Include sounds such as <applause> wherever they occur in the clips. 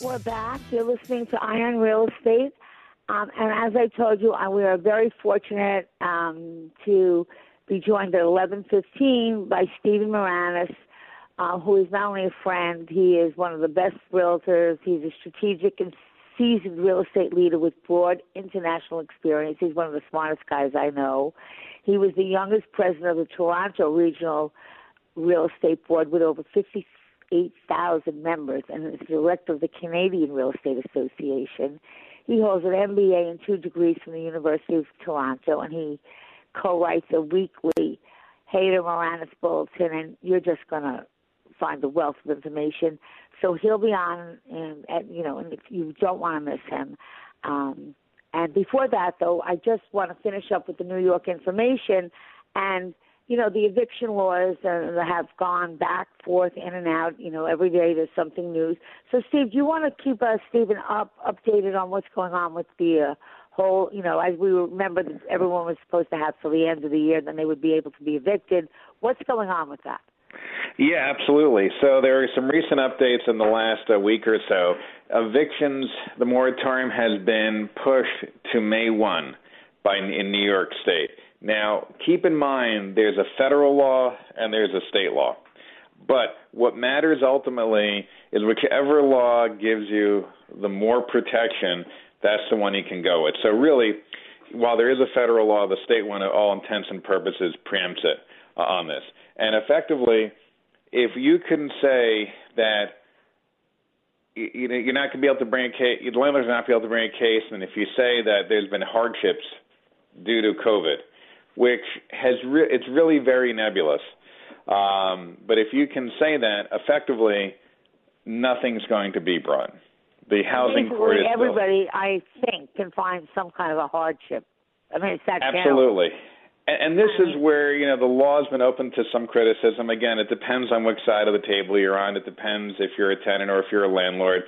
We're back. You're listening to Eye on Real Estate. Um, and as I told you, uh, we are very fortunate um, to be joined at 11:15 by Stephen Moranis, uh, who is not only a friend, he is one of the best realtors. He's a strategic and seasoned real estate leader with broad international experience. He's one of the smartest guys I know. He was the youngest president of the Toronto Regional Real Estate Board with over 50 8,000 members and is director of the Canadian Real Estate Association. He holds an MBA and two degrees from the University of Toronto, and he co-writes a weekly Hader Moranis Bulletin, and you're just going to find a wealth of information. So he'll be on, and, and you know, and if you don't want to miss him. Um, and before that, though, I just want to finish up with the New York information and – you know, the eviction laws uh, have gone back, forth, in and out. You know, every day there's something new. So, Steve, do you want to keep us, Stephen, up updated on what's going on with the uh, whole? You know, as we remember, that everyone was supposed to have till the end of the year, then they would be able to be evicted. What's going on with that? Yeah, absolutely. So there are some recent updates in the last uh, week or so. Evictions, the moratorium has been pushed to May 1 by in New York State. Now, keep in mind there's a federal law and there's a state law. But what matters ultimately is whichever law gives you the more protection, that's the one you can go with. So, really, while there is a federal law, the state one, at all intents and purposes, preempts it uh, on this. And effectively, if you can say that you know, you're not going to be able to bring a case, the landlord's not going to be able to bring a case, and if you say that there's been hardships due to COVID, which has re- it's really very nebulous. Um, but if you can say that effectively, nothing's going to be brought. The housing Basically, court is everybody, I think, can find some kind of a hardship. I mean, it's that absolutely. And, and this is where you know the law's been open to some criticism. Again, it depends on which side of the table you're on. It depends if you're a tenant or if you're a landlord.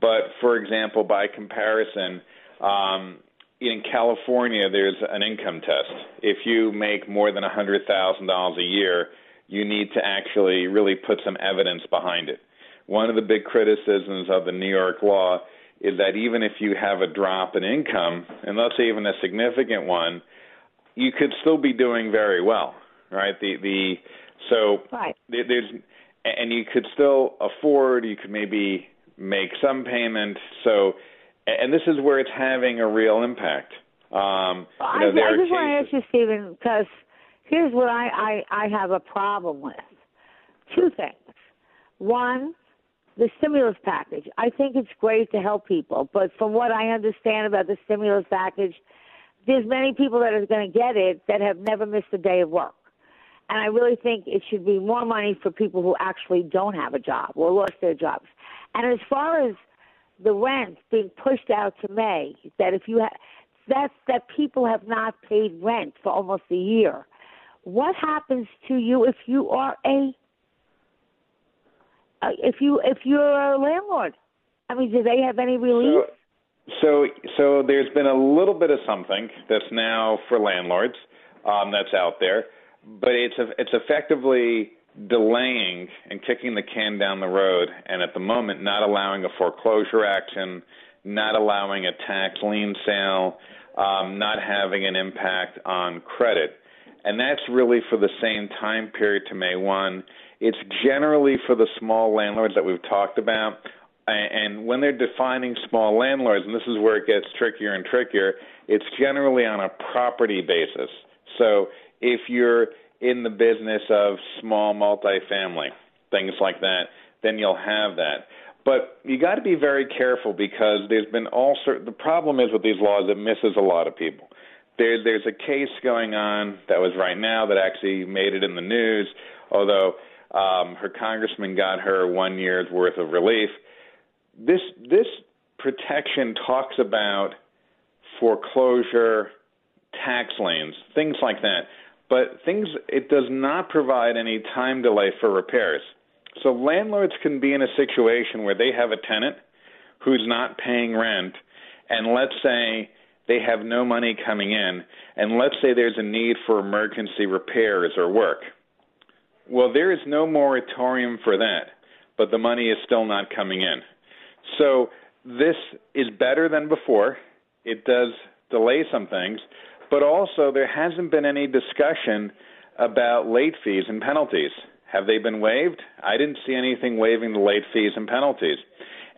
But for example, by comparison, um, in California, there's an income test. If you make more than $100,000 a year, you need to actually really put some evidence behind it. One of the big criticisms of the New York law is that even if you have a drop in income, and let's say even a significant one, you could still be doing very well, right? The the so right. there's and you could still afford, you could maybe make some payment. So and this is where it's having a real impact. Um, you know, I, I just want to ask you, Stephen, because here's what I, I, I have a problem with. Two things. One, the stimulus package. I think it's great to help people, but from what I understand about the stimulus package, there's many people that are going to get it that have never missed a day of work. And I really think it should be more money for people who actually don't have a job or lost their jobs. And as far as the rent being pushed out to May. That if you have that's that people have not paid rent for almost a year. What happens to you if you are a uh, if you if you're a landlord? I mean, do they have any relief? So, so, so there's been a little bit of something that's now for landlords um, that's out there, but it's a, it's effectively delaying and kicking the can down the road, and at the moment, not allowing a foreclosure action, not allowing a tax lien sale, um, not having an impact on credit. and that's really for the same time period to May 1. It's generally for the small landlords that we've talked about. And when they're defining small landlords, and this is where it gets trickier and trickier, it's generally on a property basis. So if you're in the business of small multifamily, things like that, then you'll have that. But you got to be very careful because there's been all sort. The problem is with these laws, it misses a lot of people. There, there's a case going on that was right now that actually made it in the news, although um, her congressman got her one year's worth of relief. This this protection talks about foreclosure, tax liens, things like that. But things it does not provide any time delay for repairs. So landlords can be in a situation where they have a tenant who's not paying rent, and let's say they have no money coming in, and let's say there's a need for emergency repairs or work. Well, there is no moratorium for that, but the money is still not coming in. So this is better than before. It does delay some things, but also there hasn't been any discussion about late fees and penalties. Have they been waived? I didn't see anything waiving the late fees and penalties.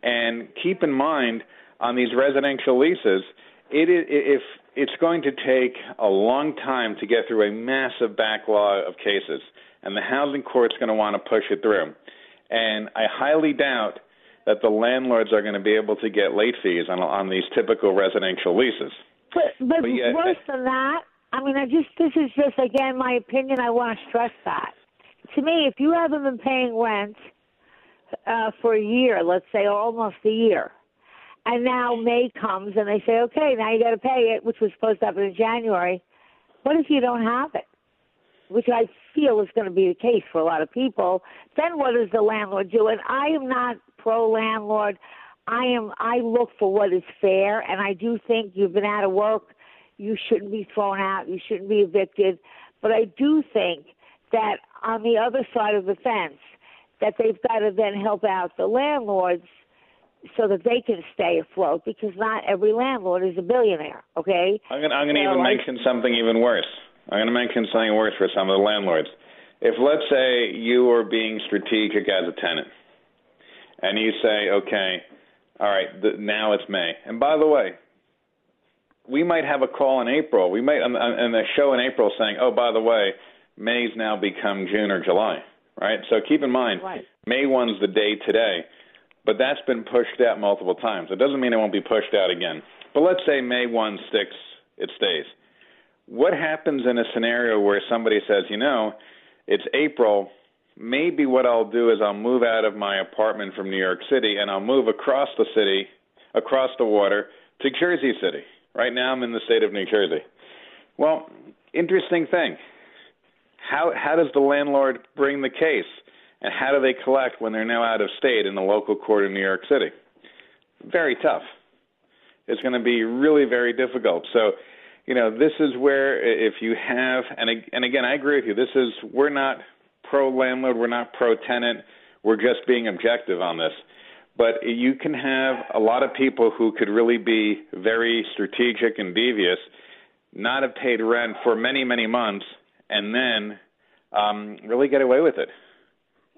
And keep in mind on these residential leases, it, if it's going to take a long time to get through a massive backlog of cases, and the housing court's going to want to push it through. And I highly doubt that the landlords are going to be able to get late fees on on these typical residential leases. But but, but yet, worse than that, I mean, I just this is just again my opinion. I want to stress that. To me, if you haven't been paying rent uh, for a year, let's say almost a year, and now May comes and they say, okay, now you got to pay it, which was supposed to happen in January. What if you don't have it? Which I feel is going to be the case for a lot of people. Then what does the landlord do? And I am not pro landlord. I am I look for what is fair and I do think you've been out of work, you shouldn't be thrown out, you shouldn't be evicted. But I do think that on the other side of the fence, that they've got to then help out the landlords so that they can stay afloat because not every landlord is a billionaire. Okay. I'm going. I'm going to so even I, mention something even worse. I'm going to mention something worse for some of the landlords. If let's say you are being strategic as a tenant, and you say, okay, all right, the, now it's May. And by the way, we might have a call in April. We might, um, um, in the show in April, saying, oh, by the way, May's now become June or July, right? So keep in mind, right. May 1's the day today, but that's been pushed out multiple times. It doesn't mean it won't be pushed out again. But let's say May 1 sticks, it stays. What happens in a scenario where somebody says, you know, it's April, maybe what I'll do is I'll move out of my apartment from New York City and I'll move across the city, across the water to Jersey City. Right now I'm in the state of New Jersey. Well, interesting thing. How how does the landlord bring the case? And how do they collect when they're now out of state in the local court in New York City? Very tough. It's going to be really very difficult. So, you know, this is where if you have and and again, I agree with you. This is we're not pro landlord, we're not pro tenant. We're just being objective on this. But you can have a lot of people who could really be very strategic and devious, not have paid rent for many, many months, and then um, really get away with it.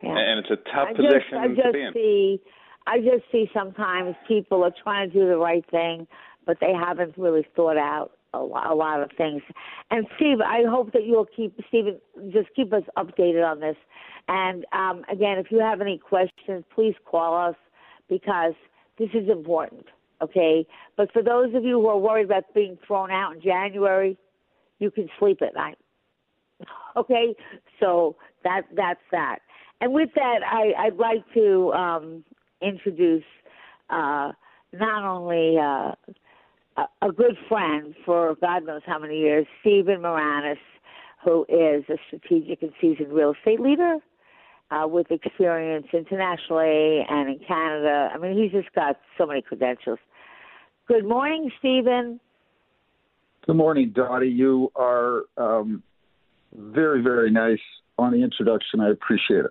Yeah. And it's a tough I position just, I just to be in. See, I just see sometimes people are trying to do the right thing, but they haven't really thought out a lot, a lot of things. And Steve, I hope that you'll keep Stephen just keep us updated on this. And um, again, if you have any questions, please call us because this is important. Okay, but for those of you who are worried about being thrown out in January, you can sleep at night. Okay, so that that's that. And with that, I, I'd like to um, introduce uh, not only uh, a, good friend for God knows how many years, Stephen Moranis, who is a strategic and seasoned real estate leader uh, with experience internationally and in Canada. I mean, he's just got so many credentials. Good morning, Stephen. Good morning, Dottie. You are um, very, very nice on the introduction. I appreciate it.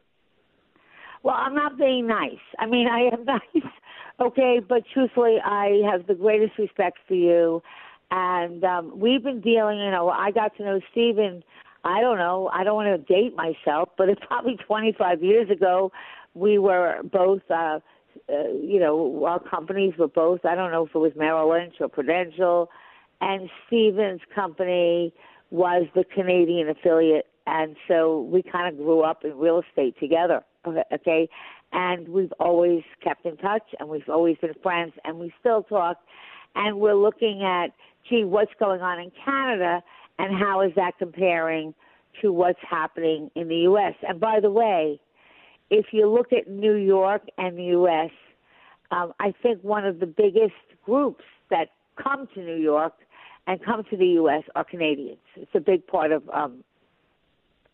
Well, I'm not being nice. I mean, I am <laughs> nice Okay, but truthfully, I have the greatest respect for you. And um, we've been dealing, you know, I got to know Stephen I don't know. I don't want to date myself, but it's probably <laughs> 25 years ago. We were both, uh, uh, you know, our companies were both. I don't know if it was Merrill Lynch or Prudential, and Stevens Company was the Canadian affiliate, and so we kind of grew up in real estate together. Okay, and we've always kept in touch, and we've always been friends, and we still talk, and we're looking at, gee, what's going on in Canada and how is that comparing to what's happening in the U.S.? And by the way, if you look at New York and the U.S., um, I think one of the biggest groups that come to New York and come to the U.S. are Canadians. It's a big part of um,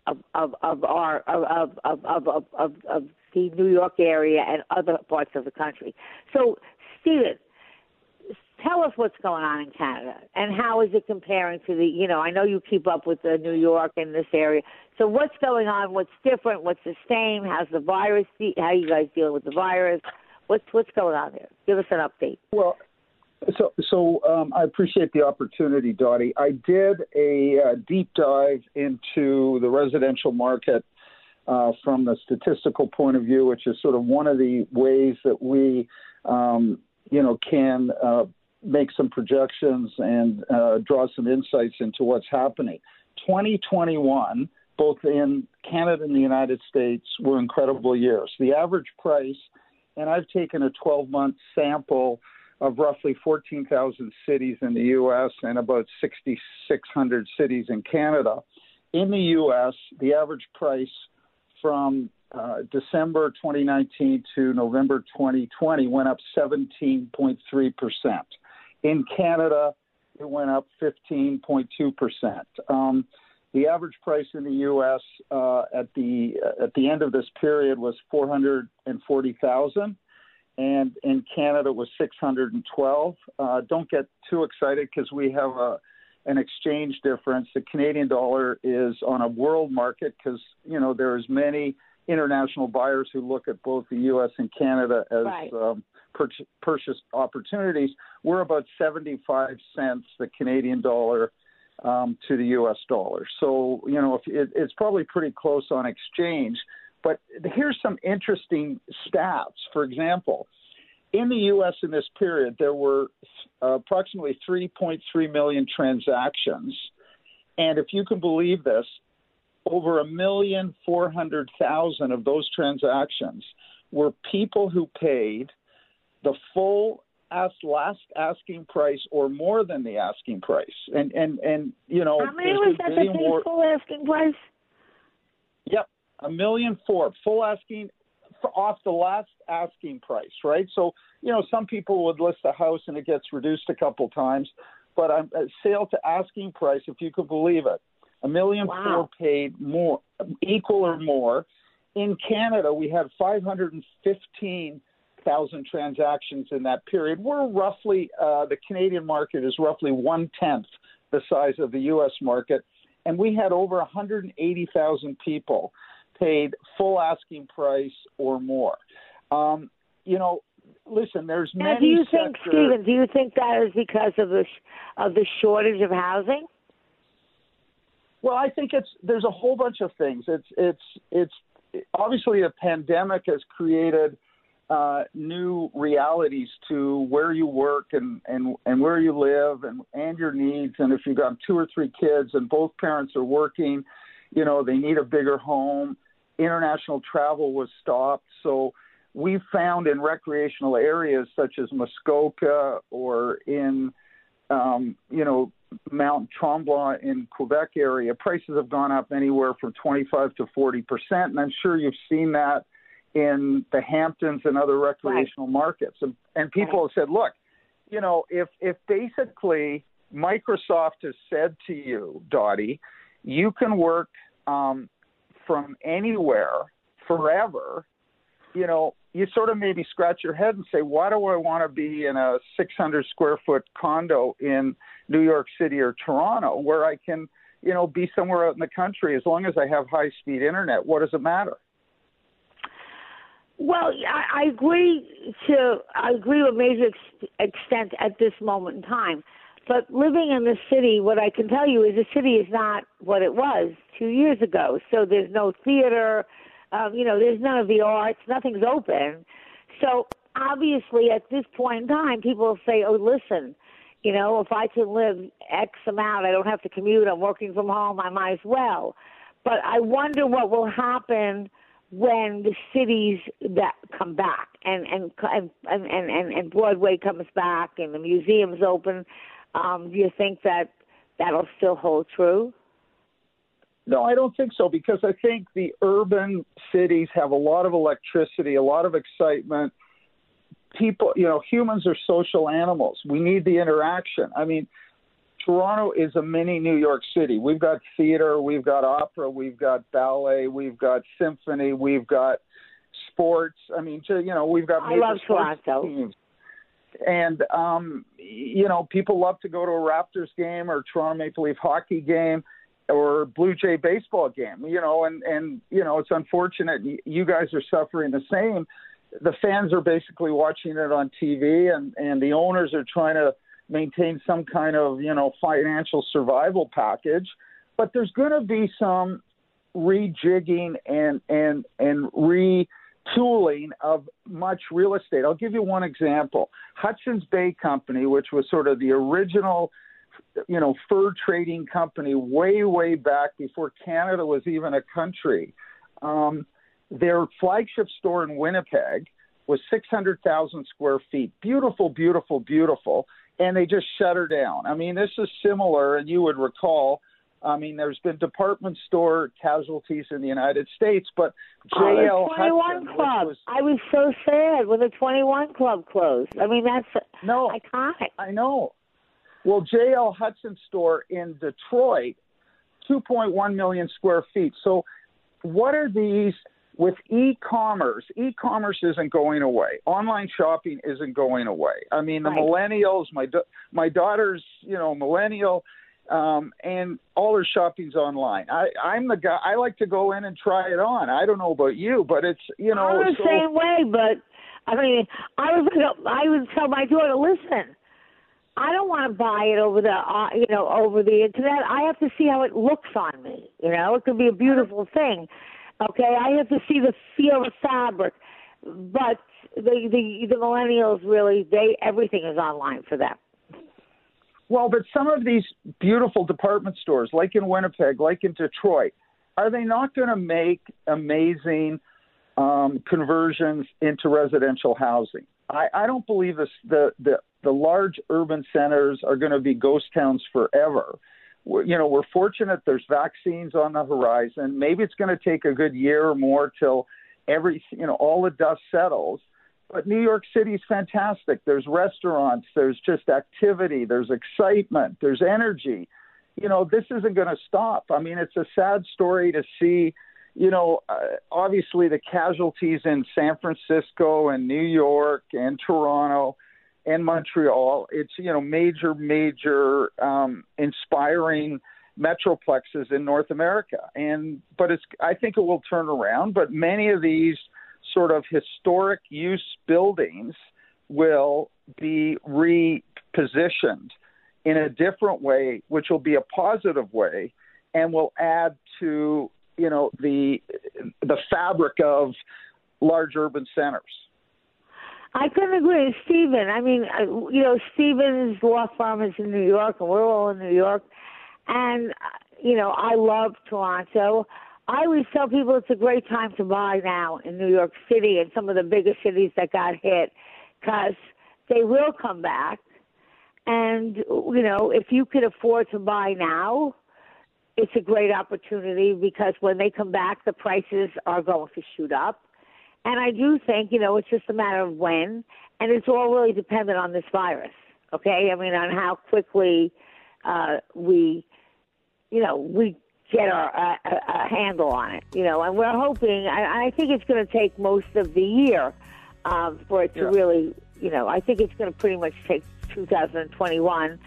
of, of, of our of, of, of, of, of, of the New York area and other parts of the country. So, Stephen, tell us what's going on in Canada and how is it comparing to the, you know, I know you keep up with the New York and this area. So what's going on? What's different? What's the same? How's the virus? How are you guys dealing with the virus? What's what's going on there? Give us an update. Well, so so um, I appreciate the opportunity, Dottie. I did a uh, deep dive into the residential market uh, from the statistical point of view, which is sort of one of the ways that we, um, you know, can uh, make some projections and uh, draw some insights into what's happening. 2021, both in Canada and the United States, were incredible years. The average price, and I've taken a 12 month sample of roughly 14,000 cities in the U.S. and about 6,600 cities in Canada. In the U.S., the average price from uh, December 2019 to November 2020 went up 17.3 percent. In Canada, it went up 15.2%. Um, the average price in the U.S. Uh, at the at the end of this period was 440,000, and in Canada was 612. Uh, don't get too excited because we have a an exchange difference. The Canadian dollar is on a world market because you know there's many international buyers who look at both the U.S. and Canada as right. um, purchase opportunities. We're about 75 cents the Canadian dollar um, to the U.S. dollar. So, you know, it, it's probably pretty close on exchange. But here's some interesting stats. For example, in the U.S. in this period, there were uh, approximately 3.3 million transactions. And if you can believe this, over a million four hundred thousand of those transactions were people who paid the full ask last asking price or more than the asking price. And and and you know, how many was that the full asking price? A million four full asking off the last asking price, right? So you know, some people would list a house and it gets reduced a couple times, but i'm a sale to asking price, if you could believe it, a million wow. four paid more, equal or more. In Canada, we had 515 thousand transactions in that period. We're roughly uh, the Canadian market is roughly one tenth the size of the U.S. market, and we had over 180,000 people paid full asking price or more. Um, you know, listen, there's now, many. do you think, Stephen? Do you think that is because of the sh- of the shortage of housing? Well, I think it's there's a whole bunch of things. It's it's it's obviously a pandemic has created uh, new realities to where you work and, and, and where you live and, and your needs. And if you've got two or three kids and both parents are working, you know, they need a bigger home. International travel was stopped. So we found in recreational areas such as Muskoka or in, um, you know, Mount Tremblant in Quebec area, prices have gone up anywhere from 25 to 40 percent. And I'm sure you've seen that in the Hamptons and other recreational right. markets. And, and people have said, look, you know, if if basically Microsoft has said to you, Dottie, you can work um, from anywhere forever, you know, you sort of maybe scratch your head and say, why do I want to be in a 600 square foot condo in New York City or Toronto where I can, you know, be somewhere out in the country as long as I have high speed internet? What does it matter? Well, I, I agree to I agree to a major ex- extent at this moment in time. But living in the city, what I can tell you is the city is not what it was two years ago. So there's no theater, um, you know, there's none of the arts, nothing's open. So obviously, at this point in time, people say, "Oh, listen." You know, if I can live X amount, I don't have to commute. I'm working from home. I might as well. But I wonder what will happen when the cities that come back and and and and, and Broadway comes back and the museums open. Um, do you think that that'll still hold true? No, I don't think so because I think the urban cities have a lot of electricity, a lot of excitement people, you know, humans are social animals. We need the interaction. I mean, Toronto is a mini New York City. We've got theater, we've got opera, we've got ballet, we've got symphony, we've got sports. I mean, to you know, we've got I love Toronto. Teams. And um, you know, people love to go to a Raptors game or Toronto Maple Leaf hockey game or Blue Jay baseball game. You know, and and you know, it's unfortunate you guys are suffering the same the fans are basically watching it on TV, and and the owners are trying to maintain some kind of you know financial survival package. But there's going to be some rejigging and and and retooling of much real estate. I'll give you one example. Hudson's Bay Company, which was sort of the original you know fur trading company way way back before Canada was even a country. Um, their flagship store in Winnipeg was 600,000 square feet. Beautiful, beautiful, beautiful. And they just shut her down. I mean, this is similar, and you would recall. I mean, there's been department store casualties in the United States, but JL oh, 21 Hudson, Club. Was, I was so sad when the 21 Club closed. I mean, that's no iconic. I know. Well, JL Hudson store in Detroit, 2.1 million square feet. So, what are these? with e-commerce, e-commerce isn't going away. Online shopping isn't going away. I mean, the right. millennials, my my daughter's, you know, millennial, um, and all her shopping's online. I, I'm the guy. I like to go in and try it on. I don't know about you, but it's you know. I'm the so, same way, but I mean, I was I would tell my daughter, listen. I don't want to buy it over the, uh, you know, over the internet. I have to see how it looks on me. You know, it could be a beautiful thing. Okay, I have to see the feel of fabric, but the the the millennials really they everything is online for them. Well, but some of these beautiful department stores, like in Winnipeg, like in Detroit, are they not going to make amazing um, conversions into residential housing? I, I don't believe this, the, the the large urban centers are going to be ghost towns forever we're, you know, we're fortunate there's vaccines on the horizon. Maybe it's going to take a good year or more till every, you know, all the dust settles. But New York City is fantastic. There's restaurants, there's just activity, there's excitement, there's energy. You know, this isn't going to stop. I mean, it's a sad story to see, you know, uh, obviously the casualties in San Francisco and New York and Toronto and Montreal. It's you know major, major um, inspiring metroplexes in North America, and but it's I think it will turn around. But many of these sort of historic use buildings will be repositioned in a different way, which will be a positive way, and will add to you know the the fabric of large urban centers. I couldn't agree with Stephen. I mean, you know, Stephen's law firm is in New York, and we're all in New York. And, you know, I love Toronto. I always tell people it's a great time to buy now in New York City and some of the bigger cities that got hit because they will come back. And, you know, if you could afford to buy now, it's a great opportunity because when they come back, the prices are going to shoot up. And I do think, you know, it's just a matter of when, and it's all really dependent on this virus, okay? I mean, on how quickly uh, we, you know, we get our uh, a, handle on it, you know, and we're hoping, I, I think it's going to take most of the year um, for it to yeah. really, you know, I think it's going to pretty much take 2021.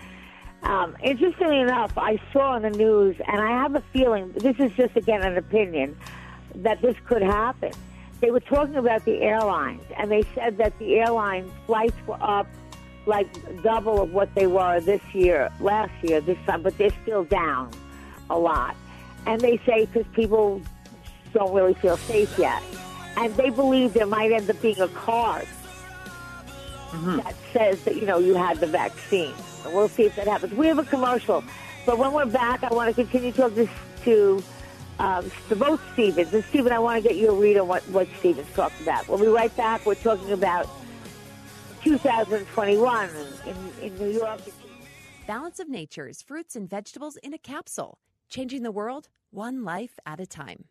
Um, interestingly enough, I saw in the news, and I have a feeling, this is just again an opinion, that this could happen they were talking about the airlines, and they said that the airline flights were up like double of what they were this year, last year, this time, but they're still down a lot. And they say because people don't really feel safe yet. And they believe there might end up being a card mm-hmm. that says that, you know, you had the vaccine. And we'll see if that happens. We have a commercial. But when we're back, I want to continue to talk to, to, um, to both Stevens. And Stephen, I want to get you a read on what, what Stevens talked about. We'll be right back. We're talking about 2021 in, in New York. Balance of Nature's fruits and vegetables in a capsule, changing the world one life at a time.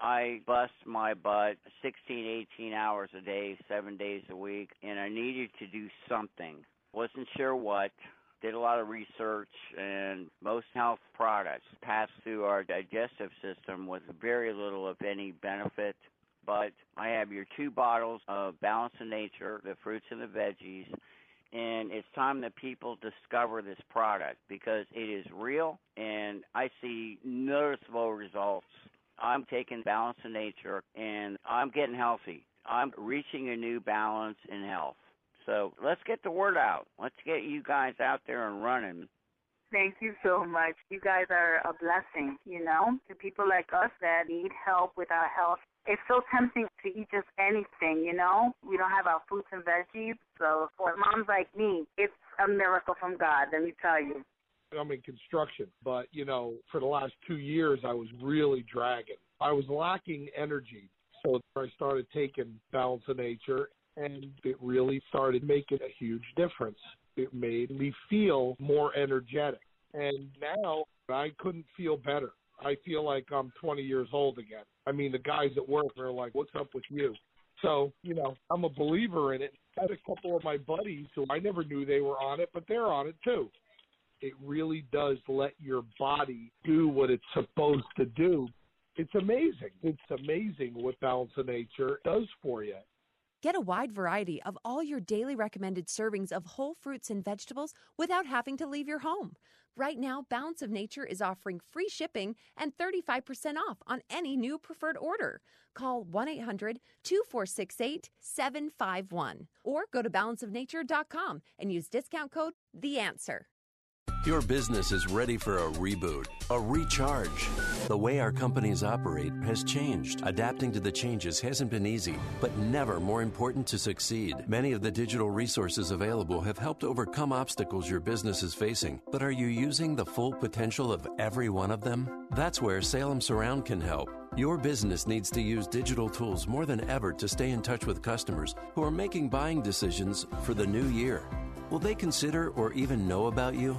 I bust my butt 16, 18 hours a day, seven days a week, and I needed to do something. Wasn't sure what. Did a lot of research, and most health products pass through our digestive system with very little, if any, benefit. But I have your two bottles of Balance of Nature, the fruits and the veggies, and it's time that people discover this product because it is real and I see noticeable results I'm taking balance of nature and I'm getting healthy. I'm reaching a new balance in health. So let's get the word out. Let's get you guys out there and running. Thank you so much. You guys are a blessing, you know, to people like us that need help with our health. It's so tempting to eat just anything, you know. We don't have our fruits and veggies. So for moms like me, it's a miracle from God, let me tell you. I'm in construction, but you know, for the last two years, I was really dragging. I was lacking energy, so I started taking Balance of Nature, and it really started making a huge difference. It made me feel more energetic, and now I couldn't feel better. I feel like I'm 20 years old again. I mean, the guys at work are like, "What's up with you?" So, you know, I'm a believer in it. I had a couple of my buddies who I never knew they were on it, but they're on it too it really does let your body do what it's supposed to do. It's amazing. It's amazing what Balance of Nature does for you. Get a wide variety of all your daily recommended servings of whole fruits and vegetables without having to leave your home. Right now, Balance of Nature is offering free shipping and 35% off on any new preferred order. Call 1 800 2468 751 or go to balanceofnature.com and use discount code THE ANSWER. Your business is ready for a reboot, a recharge. The way our companies operate has changed. Adapting to the changes hasn't been easy, but never more important to succeed. Many of the digital resources available have helped overcome obstacles your business is facing, but are you using the full potential of every one of them? That's where Salem Surround can help. Your business needs to use digital tools more than ever to stay in touch with customers who are making buying decisions for the new year. Will they consider or even know about you?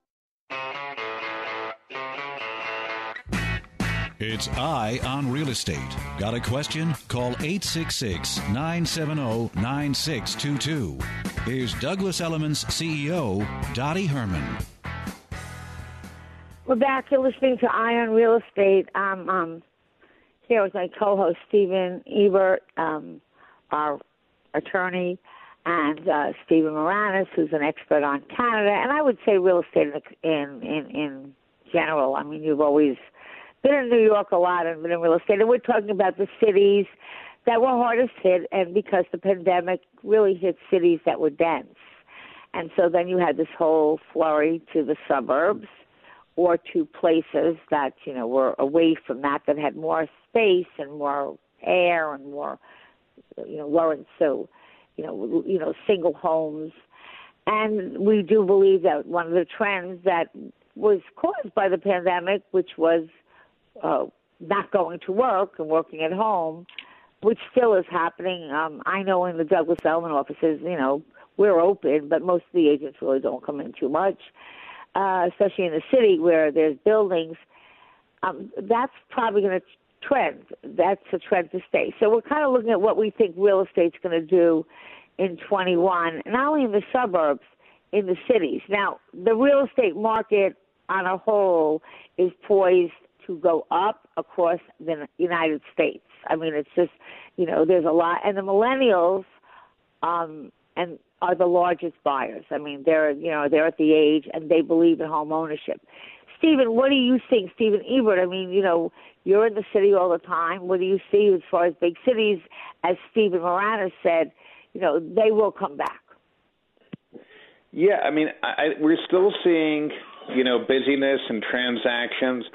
It's Eye on Real Estate. Got a question? Call 866 970 9622. Here's Douglas Elliman CEO, Dottie Herman. We're back. You're listening to Eye on Real Estate. Um, um, here with my co host, Stephen Ebert, um, our attorney, and uh, Stephen Moranis, who's an expert on Canada, and I would say real estate in, in, in general. I mean, you've always been in New York a lot and been in real estate, and we're talking about the cities that were hardest hit, and because the pandemic really hit cities that were dense. And so then you had this whole flurry to the suburbs or to places that, you know, were away from that, that had more space and more air and more, you know, Lawrence, so, you know, you know, single homes. And we do believe that one of the trends that was caused by the pandemic, which was uh, not going to work and working at home, which still is happening. Um, I know in the Douglas Elliman offices, you know, we're open, but most of the agents really don't come in too much, uh, especially in the city where there's buildings. Um, that's probably going to trend. That's a trend to stay. So we're kind of looking at what we think real estate's going to do in 21, not only in the suburbs, in the cities. Now, the real estate market on a whole is poised to go up across the United States. I mean, it's just, you know, there's a lot, and the millennials, um, and are the largest buyers. I mean, they're, you know, they're at the age and they believe in home ownership. Stephen, what do you think, Stephen Ebert? I mean, you know, you're in the city all the time. What do you see as far as big cities? As Stephen Moranis said, you know, they will come back. Yeah, I mean, I, we're still seeing, you know, busyness and transactions.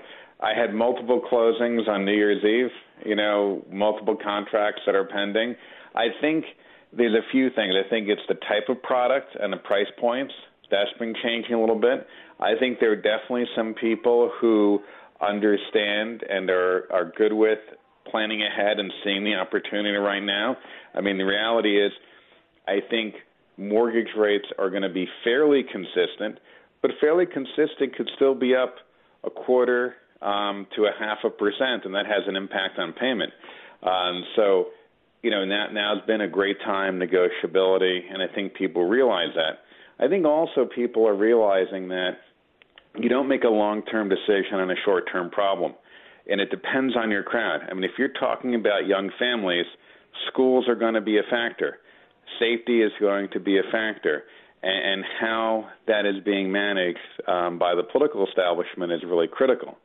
I had multiple closings on New Year's Eve, you know, multiple contracts that are pending. I think there's a few things. I think it's the type of product and the price points that's been changing a little bit. I think there are definitely some people who understand and are are good with planning ahead and seeing the opportunity right now. I mean, the reality is, I think mortgage rates are going to be fairly consistent, but fairly consistent could still be up a quarter um, to a half a percent, and that has an impact on payment. Um, so, you know, now now's been a great time negotiability, and I think people realize that. I think also people are realizing that you don't make a long-term decision on a short-term problem, and it depends on your crowd. I mean, if you're talking about young families, schools are going to be a factor. Safety is going to be a factor and, how that is being managed um, by the political establishment is really critical.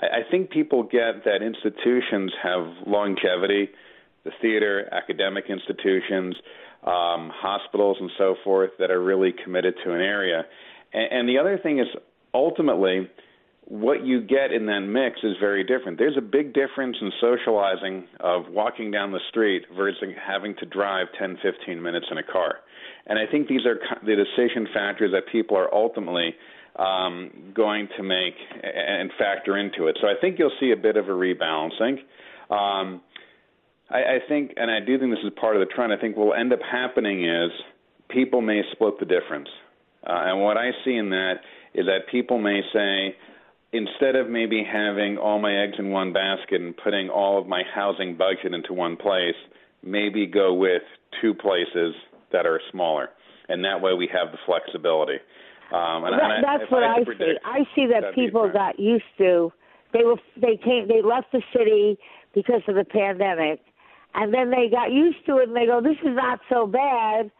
I, think people get that institutions have longevity, the theater, academic institutions, um, hospitals, and so forth that are really committed to an area. And the other thing is ultimately, what you get in that mix is very different. There's a big difference in socializing of walking down the street versus having to drive 10, 15 minutes in a car. And I think these are the decision factors that people are ultimately um, going to make and factor into it. So I think you'll see a bit of a rebalancing. Um, I, I think, and I do think this is part of the trend. I think what will end up happening is people may split the difference, uh, and what I see in that is that people may say, instead of maybe having all my eggs in one basket and putting all of my housing budget into one place, maybe go with two places that are smaller, and that way we have the flexibility. Um, and, that, and that's what I, I see. I see that people got used to. They were they came they left the city because of the pandemic, and then they got used to it, and they go, "This is not so bad."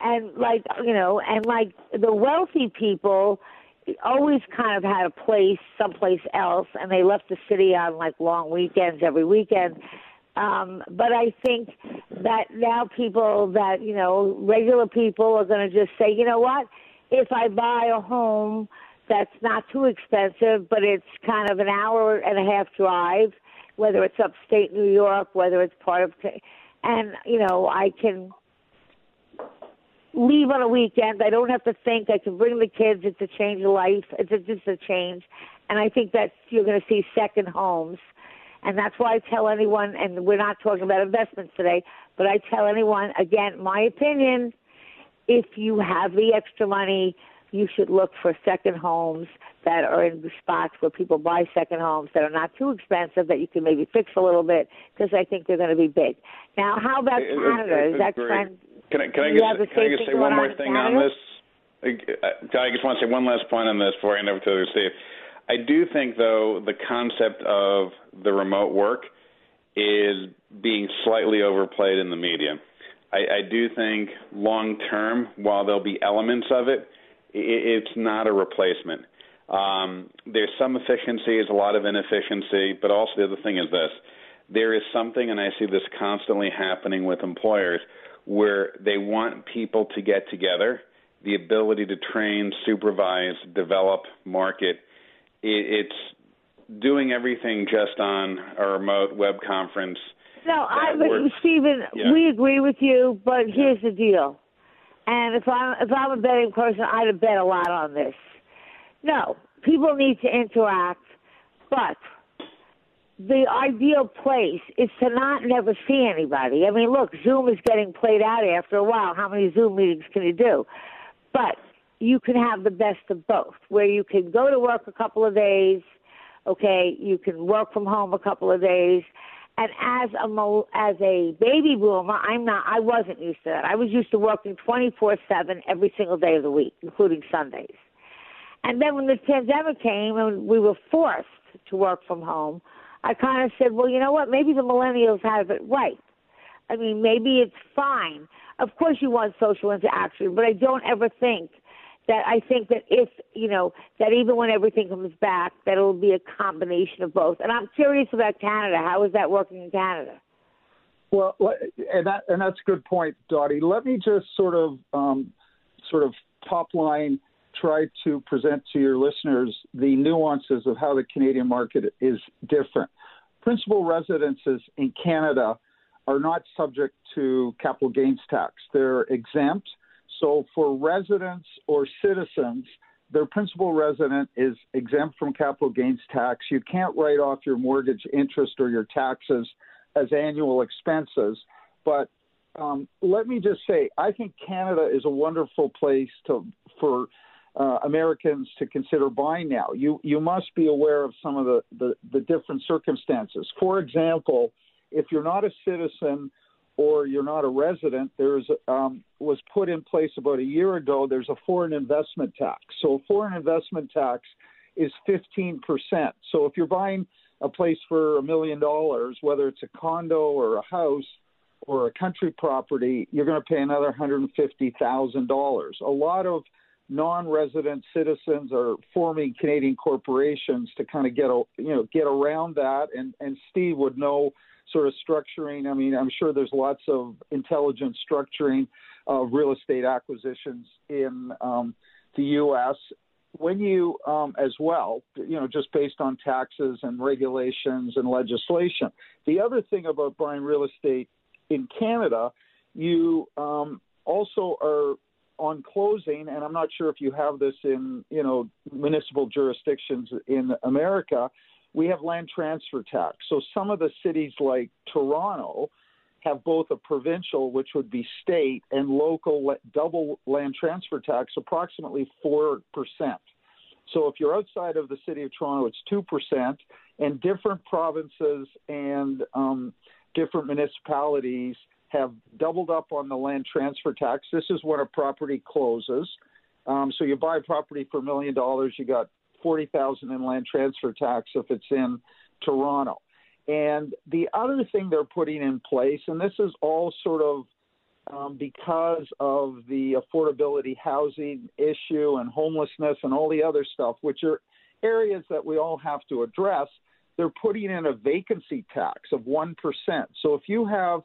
And like you know, and like the wealthy people always kind of had a place someplace else, and they left the city on like long weekends every weekend. Um, but I think that now people that you know regular people are going to just say, you know what, if I buy a home that's not too expensive, but it's kind of an hour and a half drive, whether it's upstate New York, whether it's part of, and you know, I can leave on a weekend. I don't have to think. I can bring the kids. It's a change of life. It's a, just a change, and I think that you're going to see second homes. And that's why I tell anyone, and we're not talking about investments today, but I tell anyone, again, my opinion, if you have the extra money, you should look for second homes that are in spots where people buy second homes that are not too expensive that you can maybe fix a little bit because I think they're going to be big. Now, how about Canada? Is that trend? Can I, can I, just, can I just say one more thing on this? I just want to say one last point on this before I hand over to Steve. I do think, though, the concept of the remote work is being slightly overplayed in the media. I, I do think long term, while there'll be elements of it, it it's not a replacement. Um, there's some efficiencies, a lot of inefficiency, but also the other thing is this: there is something, and I see this constantly happening with employers, where they want people to get together, the ability to train, supervise, develop, market. It, it's doing everything just on a remote web conference no, I, Stephen, yeah. we agree with you, but here's the deal. And if I'm if I'm a betting person, I'd have bet a lot on this. No, people need to interact, but the ideal place is to not never see anybody. I mean, look, Zoom is getting played out after a while. How many Zoom meetings can you do? But you can have the best of both, where you can go to work a couple of days, okay, you can work from home a couple of days, And as a as a baby boomer, I'm not. I wasn't used to that. I was used to working 24/7 every single day of the week, including Sundays. And then when the pandemic came and we were forced to work from home, I kind of said, well, you know what? Maybe the millennials have it right. I mean, maybe it's fine. Of course, you want social interaction, but I don't ever think that I think that if you know that even when everything comes back, that it'll be a combination of both. And I'm curious about Canada. How is that working in Canada? Well, and that and that's a good point, Dottie. Let me just sort of um, sort of top line try to present to your listeners the nuances of how the Canadian market is different. Principal residences in Canada are not subject to capital gains tax. They're exempt. So for residents or citizens, their principal resident is exempt from capital gains tax. You can't write off your mortgage interest or your taxes as annual expenses. But um, let me just say, I think Canada is a wonderful place to for uh, Americans to consider buying now. You you must be aware of some of the, the, the different circumstances. For example, if you're not a citizen or you're not a resident, there's um, was put in place about a year ago. There's a foreign investment tax. So a foreign investment tax is 15%. So if you're buying a place for a million dollars, whether it's a condo or a house or a country property, you're going to pay another $150,000. A lot of non-resident citizens are forming Canadian corporations to kind of get a, you know get around that. And and Steve would know sort of structuring. I mean, I'm sure there's lots of intelligent structuring of real estate acquisitions in um, the U.S. When you, um, as well, you know, just based on taxes and regulations and legislation. The other thing about buying real estate in Canada, you um, also are on closing, and I'm not sure if you have this in you know municipal jurisdictions in America, we have land transfer tax. So some of the cities like Toronto have both a provincial, which would be state, and local double land transfer tax, approximately four percent. So if you're outside of the city of Toronto, it's two percent, and different provinces and um, different municipalities have doubled up on the land transfer tax. This is when a property closes. Um, so you buy a property for a million dollars, you got forty thousand in land transfer tax if it's in Toronto. And the other thing they're putting in place, and this is all sort of um, because of the affordability housing issue and homelessness and all the other stuff, which are areas that we all have to address, they're putting in a vacancy tax of 1%. So if you have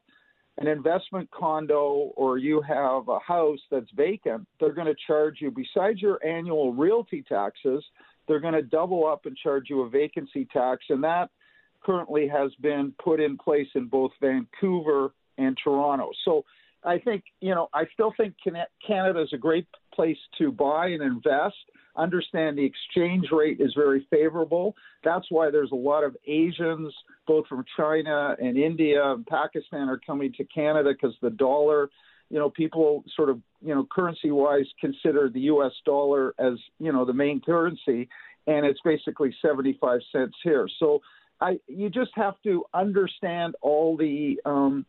an investment condo or you have a house that's vacant, they're going to charge you, besides your annual realty taxes, they're going to double up and charge you a vacancy tax. And that currently has been put in place in both Vancouver and Toronto. So I think, you know, I still think Canada is a great place to buy and invest understand the exchange rate is very favorable. That's why there's a lot of Asians, both from China and India and Pakistan, are coming to Canada because the dollar, you know, people sort of, you know, currency wise consider the U.S. dollar as, you know, the main currency, and it's basically 75 cents here. So I, you just have to understand all the, um,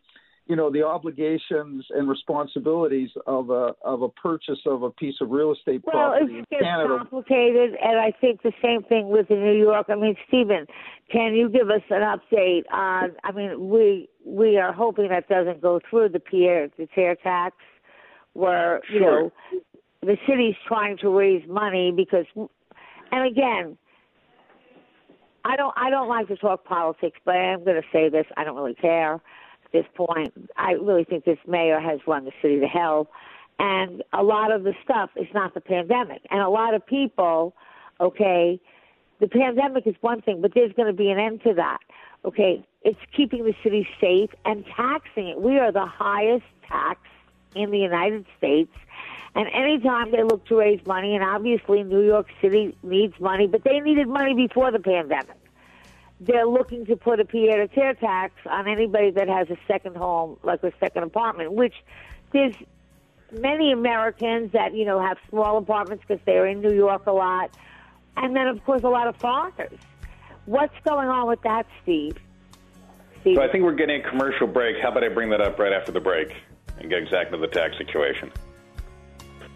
you know the obligations and responsibilities of a of a purchase of a piece of real estate well, property it's, in Canada. complicated, and I think the same thing with in New York. I mean, Stephen, can you give us an update on? I mean, we we are hoping that doesn't go through the pied à terre tax, where you Sure. know the city's trying to raise money because, and again. I don't. I don't like to talk politics, but I am going to say this. I don't really care this point. I really think this mayor has run the city to hell, and a lot of the stuff is not the pandemic. And a lot of people, okay, the pandemic is one thing, but there's going to be an end to that. Okay, it's keeping the city safe and taxing it. We are the highest tax in the United States. And anytime they look to raise money, and obviously New York City needs money, but they needed money before the pandemic. They're looking to put a pied a terre tax on anybody that has a second home, like a second apartment, which there's many Americans that, you know, have small apartments because they're in New York a lot. And then, of course, a lot of foreigners. What's going on with that, Steve? Steve. So I think we're getting a commercial break. How about I bring that up right after the break and get exactly the tax situation?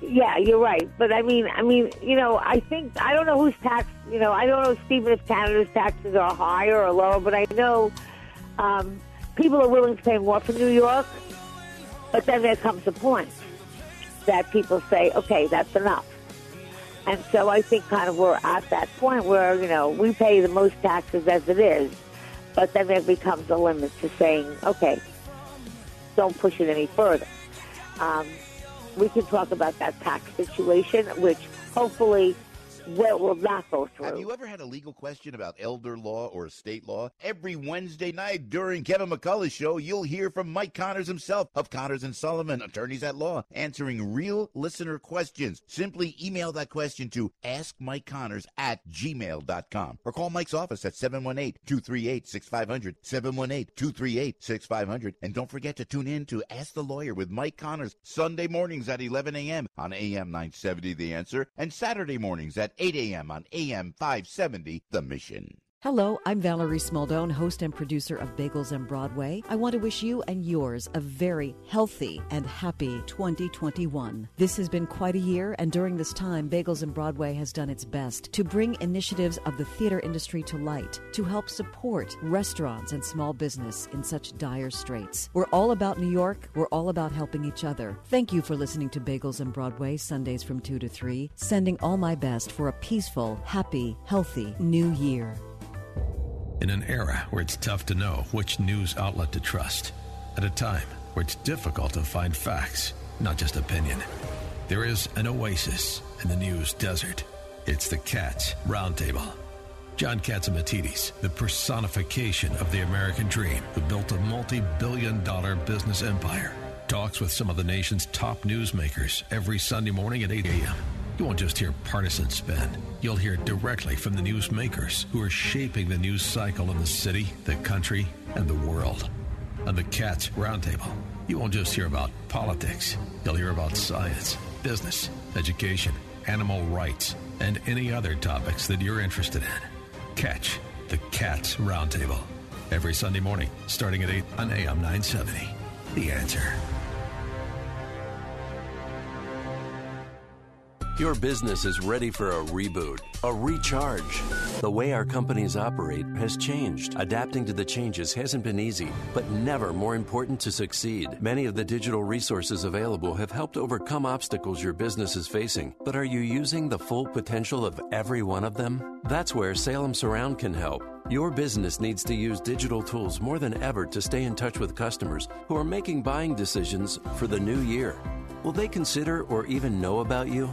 Yeah, you're right. But I mean, I mean, you know, I think I don't know whose tax. You know, I don't know, Stephen, if Canada's taxes are higher or lower. But I know um, people are willing to pay more for New York. But then there comes a point that people say, okay, that's enough. And so I think kind of we're at that point where, you know, we pay the most taxes as it is, but then there becomes a limit to saying, okay, don't push it any further. Um, we can talk about that tax situation, which hopefully will, will not go through. Have you ever had a legal question about elder law or estate law? Every Wednesday night during Kevin McCullough's show, you'll hear from Mike Connors himself of Connors and Sullivan, attorneys at law, answering real listener questions. Simply email that question to askmikeconnors at gmail.com or call Mike's office at 718-238-6500, 718-238-6500. And don't forget to tune in to Ask the Lawyer with Mike Connors Sunday mornings at 11 a.m. on AM 970 The Answer and Saturday mornings at 8 a.m. on AM 570 The Mission. Hello, I'm Valerie Smaldone, host and producer of Bagels and Broadway. I want to wish you and yours a very healthy and happy 2021. This has been quite a year, and during this time, Bagels and Broadway has done its best to bring initiatives of the theater industry to light, to help support restaurants and small business in such dire straits. We're all about New York, we're all about helping each other. Thank you for listening to Bagels and Broadway, Sundays from 2 to 3, sending all my best for a peaceful, happy, healthy new year. In an era where it's tough to know which news outlet to trust, at a time where it's difficult to find facts, not just opinion, there is an oasis in the news desert. It's the Cats Roundtable. John Catsimatidis, the personification of the American dream, who built a multi billion dollar business empire, talks with some of the nation's top newsmakers every Sunday morning at 8 a.m. You won't just hear partisan spin. You'll hear directly from the newsmakers who are shaping the news cycle in the city, the country, and the world. On the Cats Roundtable, you won't just hear about politics. You'll hear about science, business, education, animal rights, and any other topics that you're interested in. Catch the Cats Roundtable every Sunday morning, starting at 8 on AM 970. The answer. Your business is ready for a reboot, a recharge. The way our companies operate has changed. Adapting to the changes hasn't been easy, but never more important to succeed. Many of the digital resources available have helped overcome obstacles your business is facing, but are you using the full potential of every one of them? That's where Salem Surround can help. Your business needs to use digital tools more than ever to stay in touch with customers who are making buying decisions for the new year. Will they consider or even know about you?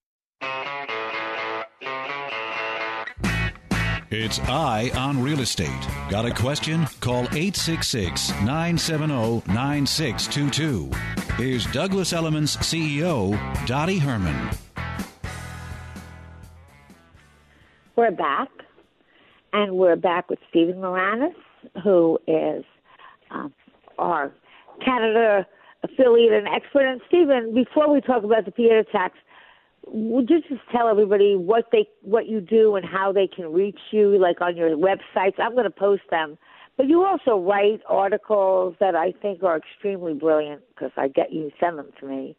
It's Eye on Real Estate. Got a question? Call 866 970 9622. Here's Douglas Elliman's CEO, Dottie Herman. We're back, and we're back with Stephen Moranis, who is um, our Canada affiliate and expert. And Stephen, before we talk about the theater tax, would you just tell everybody what they what you do and how they can reach you, like on your websites? I'm going to post them, but you also write articles that I think are extremely brilliant because I get you send them to me.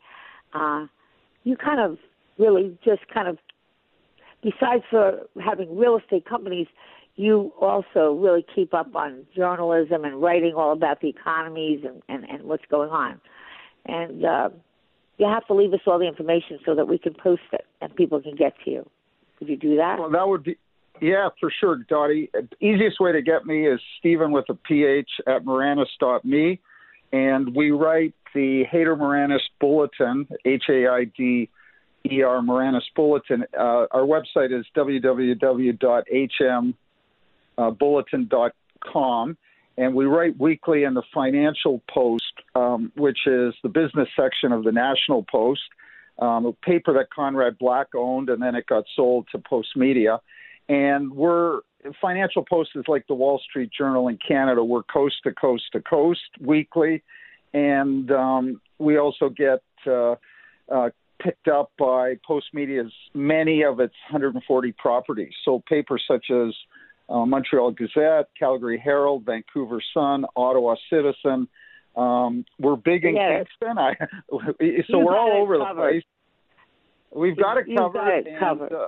Uh, you kind of really just kind of, besides for having real estate companies, you also really keep up on journalism and writing all about the economies and, and, and what's going on. And uh, you have to leave us all the information so that we can post it and people can get to you. Could you do that? Well, that would be, yeah, for sure, Dottie. Easiest way to get me is Stephen with a PH at Moranis.me. And we write the Haider Moranis Bulletin, H A I D E R Moranis Bulletin. Uh, our website is www.hmbulletin.com. and we write weekly in the Financial Post, um, which is the business section of the National Post, um, a paper that Conrad Black owned, and then it got sold to Postmedia. And we're Financial Post is like the Wall Street Journal in Canada. We're coast to coast to coast weekly, and um, we also get uh, uh, picked up by Postmedia's many of its 140 properties. So papers such as uh, Montreal Gazette, Calgary Herald, Vancouver Sun, Ottawa Citizen. Um, we're big in Yes. Kingston. I, <laughs> so You've we're all over the place. We've got it You've covered. got it and, covered. uh,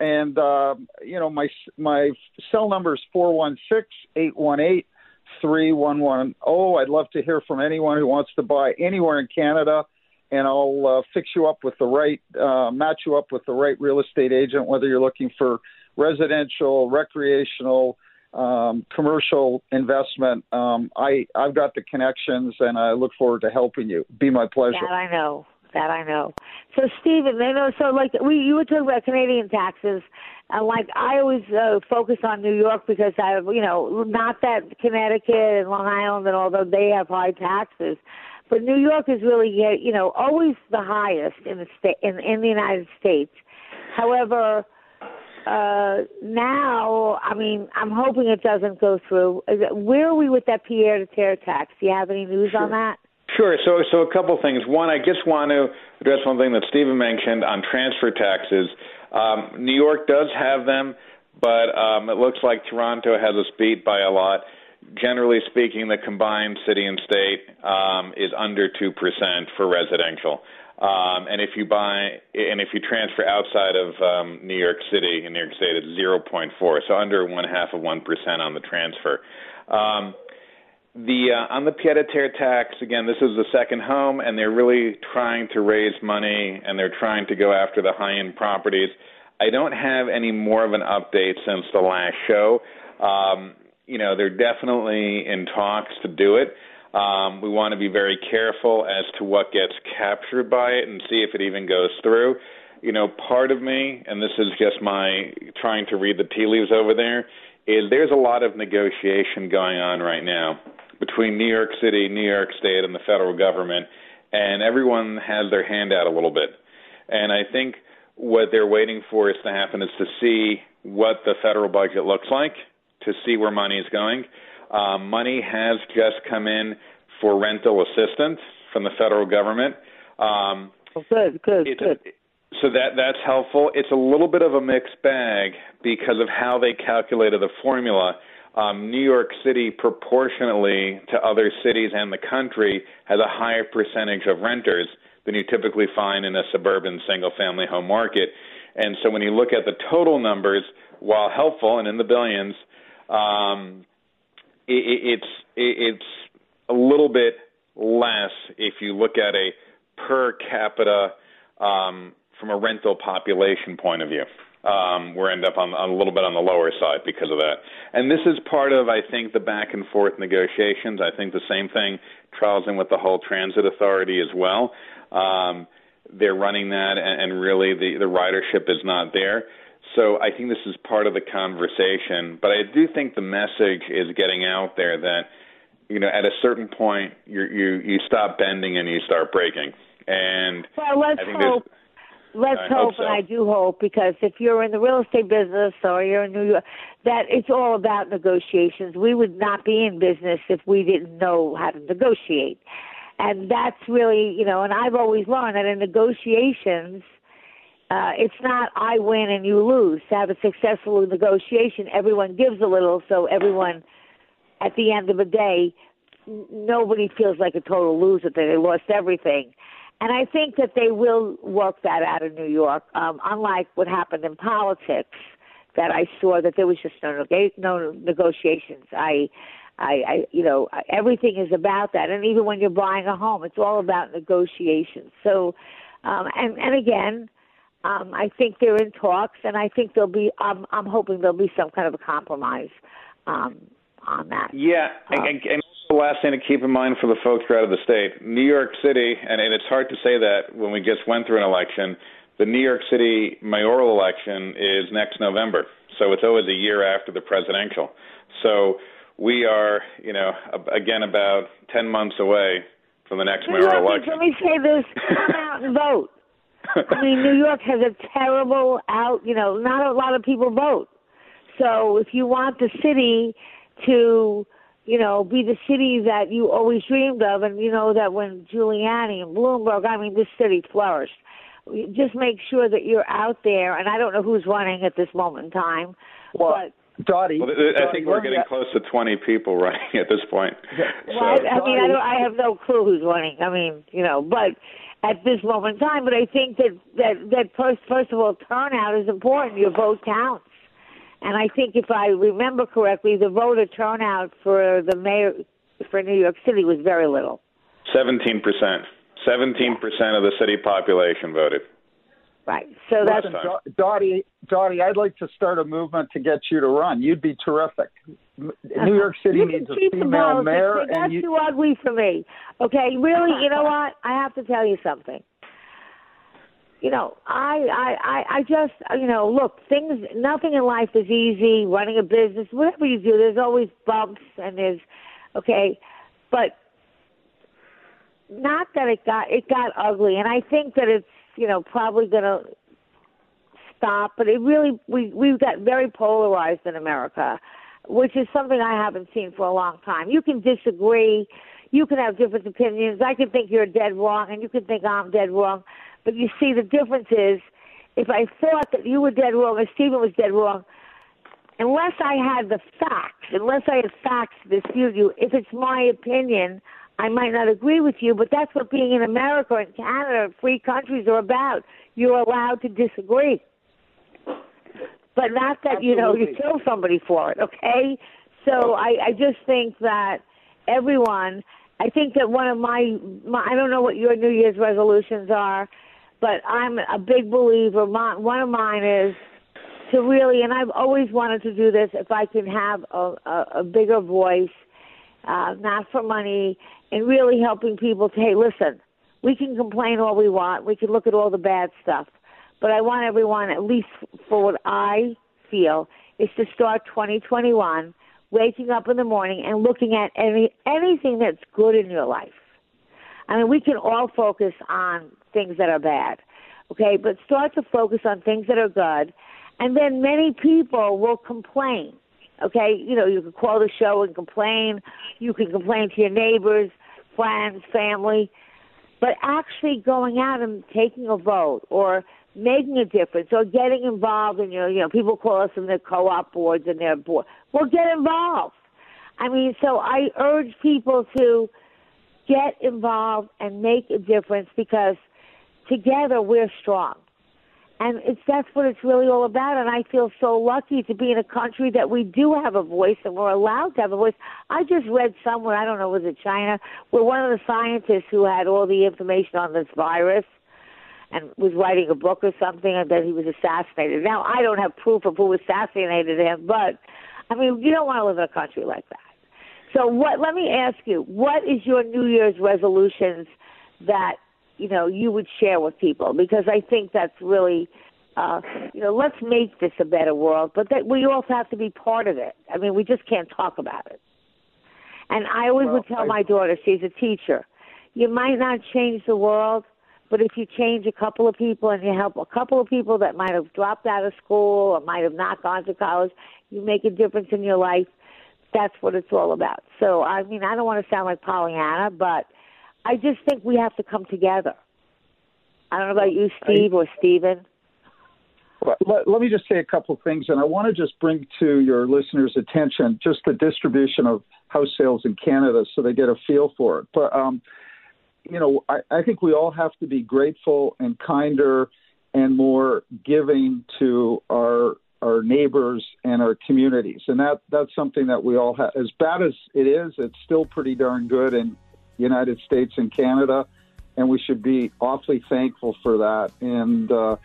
and uh, you know my my cell number is four one six eight one eight three one one zero. I'd love to hear from anyone who wants to buy anywhere in Canada, and I'll uh, fix you up with the right uh, match you up with the right real estate agent, whether you're looking for residential, recreational, um, commercial investment. Um, I I've got the connections, and I look forward to helping you. Be my pleasure. That I know. That I know. So, Stephen, you know, so like we, you were talking about Canadian taxes, and like I always uh, focus on New York because I, have, you know, not that Connecticut and Long Island and although they have high taxes, but New York is really, uh, you know, always the highest in the state in in the United States. However, uh now, I mean, I'm hoping it doesn't go through. It, where are we with that pied à terre tax? Do you have any news on that? Sure. So, so a couple things. One, I just want to address one thing that Stephen mentioned on transfer taxes. Um, New York does have them, but um, it looks like Toronto has us beat by a lot. Generally speaking, the combined city and state um, is under two percent for residential. Um, and if you buy and if you transfer outside of um, New York City in New York State, it's 0.4, so under one half of one percent on the transfer. Um, the uh, on the pied à terre tax again, this is the second home, and they're really trying to raise money, and they're trying to go after the high end properties. I don't have any more of an update since the last show. Um, you know, they're definitely in talks to do it. Um, we want to be very careful as to what gets captured by it and see if it even goes through. You know, part of me, and this is just my trying to read the tea leaves over there, is there's a lot of negotiation going on right now between New York City, New York State, and the federal government, and everyone has their hand out a little bit. And I think what they're waiting for is to happen is to see what the federal budget looks like, to see where money is going. Um, money has just come in for rental assistance from the federal government. Um, good, good, good. so that that's helpful. It's a little bit of a mixed bag because of how they calculated the formula. Um, New York City, proportionately to other cities and the country, has a higher percentage of renters than you typically find in a suburban single-family home market. And so when you look at the total numbers, while helpful and in the billions, um, it's it, it's a little bit less if you look at a per capita um, from a rental population point of view. Um, we end up on, on a little bit on the lower side because of that. And this is part of, I think, the back and forth negotiations. I think the same thing trials in with the whole transit authority as well. Um, they're running that, and, and really the, the ridership is not there. So I think this is part of the conversation. But I do think the message is getting out there that you know at a certain point you you you stop bending and you start breaking. And Well, let's I think hope. Let's I hope, hope so. and I do hope, because if you're in the real estate business or you're in New York, that it's all about negotiations. We would not be in business if we didn't know how to negotiate, and that's really, you know. And I've always learned that in negotiations, uh, it's not I win and you lose. To have a successful negotiation, everyone gives a little, so everyone, at the end of the day, nobody feels like a total loser that they lost everything. And I think that they will work that out in New York. Um, unlike what happened in politics, that I saw that there was just no neg- no negotiations. I, I, I, you know, everything is about that. And even when you're buying a home, it's all about negotiations. So, um, and and again, um, I think they're in talks, and I think there'll be. I'm I'm hoping there'll be some kind of a compromise um, on that. Yeah, and, and, and the last thing to keep in mind for the folks who are out of the state, New York City, and, and it's hard to say that when we just went through an election. The New York City mayoral election is next November, so it's always a year after the presidential. So we are, you know, again about 10 months away from the next mayoral election. Let me say this: come out and vote. I mean, New York has a terrible out. You know, not a lot of people vote. So if you want the city to, you know, be the city that you always dreamed of, and you know that when Giuliani and Bloomberg, I mean, this city flourished. Just make sure that you're out there, and I don't know who's running at this moment in time, well, but Dottie, well, I think we're getting close to 20 people running <laughs> at this point. Well, I, I mean, I, don't, I have no clue who's running. I mean, you know, but at this moment in time, but I think that that that first first of all, turnout is important. Your vote counts, and I think if I remember correctly, the voter turnout for the mayor for New York City was very little. 17 percent. 17 percent of the city population voted. Right. So that's Listen, Dottie. Dottie, I'd like to start a movement to get you to run. You'd be terrific. New uh, York City needs a female mayor, That's and you. too ugly for me. Okay, really, you know <laughs> what? I have to tell you something. You know, I, I, I, I just, you know, look, things, nothing in life is easy. Running a business, whatever you do, there's always bumps and there's, okay, but not that it got, it got ugly, and I think that it's, you know, probably gonna stop. But it really, we, we've got very polarized in America which is something I haven't seen for a long time. You can disagree, you can have different opinions. I can think you're dead wrong, and you can think I'm dead wrong. But you see, the difference is, if I thought that you were dead wrong or Stephen was dead wrong, unless I had the facts, unless I had facts to dispute you, if it's my opinion, I might not agree with you. But that's what being in America and Canada, free countries, are about. You're allowed to disagree but not that you know you kill somebody for it okay so i i just think that everyone i think that one of my, my i don't know what your new year's resolutions are but i'm a big believer. My, one of mine is to really and i've always wanted to do this if i can have a a, a bigger voice uh not for money and really helping people to hey listen we can complain all we want. We can look at all the bad stuff. But I want everyone, at least for what I feel, is to start 2021 waking up in the morning and looking at any anything that's good in your life. I mean, we can all focus on things that are bad, okay? But start to focus on things that are good, and then many people will complain. Okay, you know, you can call the show and complain. You can complain to your neighbors, friends, family, but actually going out and taking a vote or making a difference or getting involved in your, you know, people call us in their co-op boards and their board. Well, get involved. I mean, so I urge people to get involved and make a difference because together we're strong. And it's that's what it's really all about. And I feel so lucky to be in a country that we do have a voice and we're allowed to have a voice. I just read somewhere, I don't know, was it China, where one of the scientists who had all the information on this virus and was writing a book or something, and then he was assassinated. Now I don't have proof of who assassinated him, but I mean, you don't want to live in a country like that. So what? Let me ask you, what is your New Year's resolutions that you know you would share with people? Because I think that's really, uh, you know, let's make this a better world, but that we also have to be part of it. I mean, we just can't talk about it. And I always Well, would tell I- my daughter, she's a teacher, you might not change the world, but if you change a couple of people and you help a couple of people that might have dropped out of school or might have not gone to college, you make a difference in your life. That's what it's all about. So, I mean, I don't want to sound like Pollyanna, but I just think we have to come together. I don't know about you, Steve or Steven. Well, Let, let me just say a couple of things, and I want to just bring to your listeners' attention just the distribution of house sales in Canada so they get a feel for it. But, um, you know, I, I think we all have to be grateful and kinder and more giving to our our neighbors and our communities, and that that's something that we all have. As bad as it is, it's still pretty darn good in the United States and Canada, and we should be awfully thankful for that. And uh,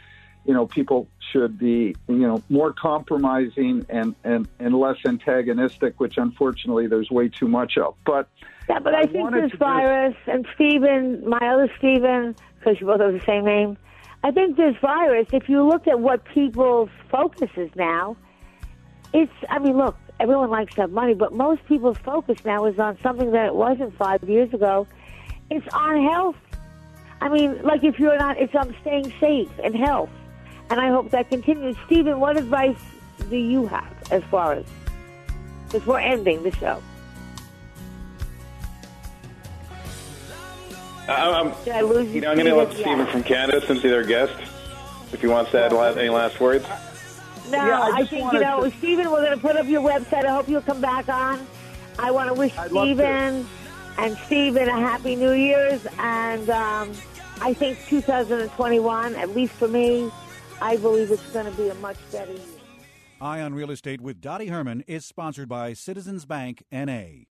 you know, people should be, you know, more compromising and, and, and less antagonistic, which unfortunately there's way too much of. But Yeah, but I, think this virus and Stephen, my other Stephen, because you both have the same name. I think this virus, if you look at what people's focus is now, it's. I mean, look, everyone likes to have money, but most people's focus now is on something that it wasn't five years ago. It's on health. I mean, like if you're not, it's on staying safe and health. And I hope that continues. Stephen, what advice do you have as far as, before ending the show? Um, Did I lose you? you know, I'm going to let Stephen? Stephen Yeah. from Canada, since he's our guest, if he wants to add la- any last words. No, Yeah, I I, think, you know, to- Stephen, we're going to put up your website. I hope you'll come back on. I want to wish I'd. Stephen and Stephen a happy New Year's. And um, I think 2021, at least for me, I believe it's going to be a much better year. Eye on Real Estate with Dottie Herman is sponsored by Citizens Bank NA.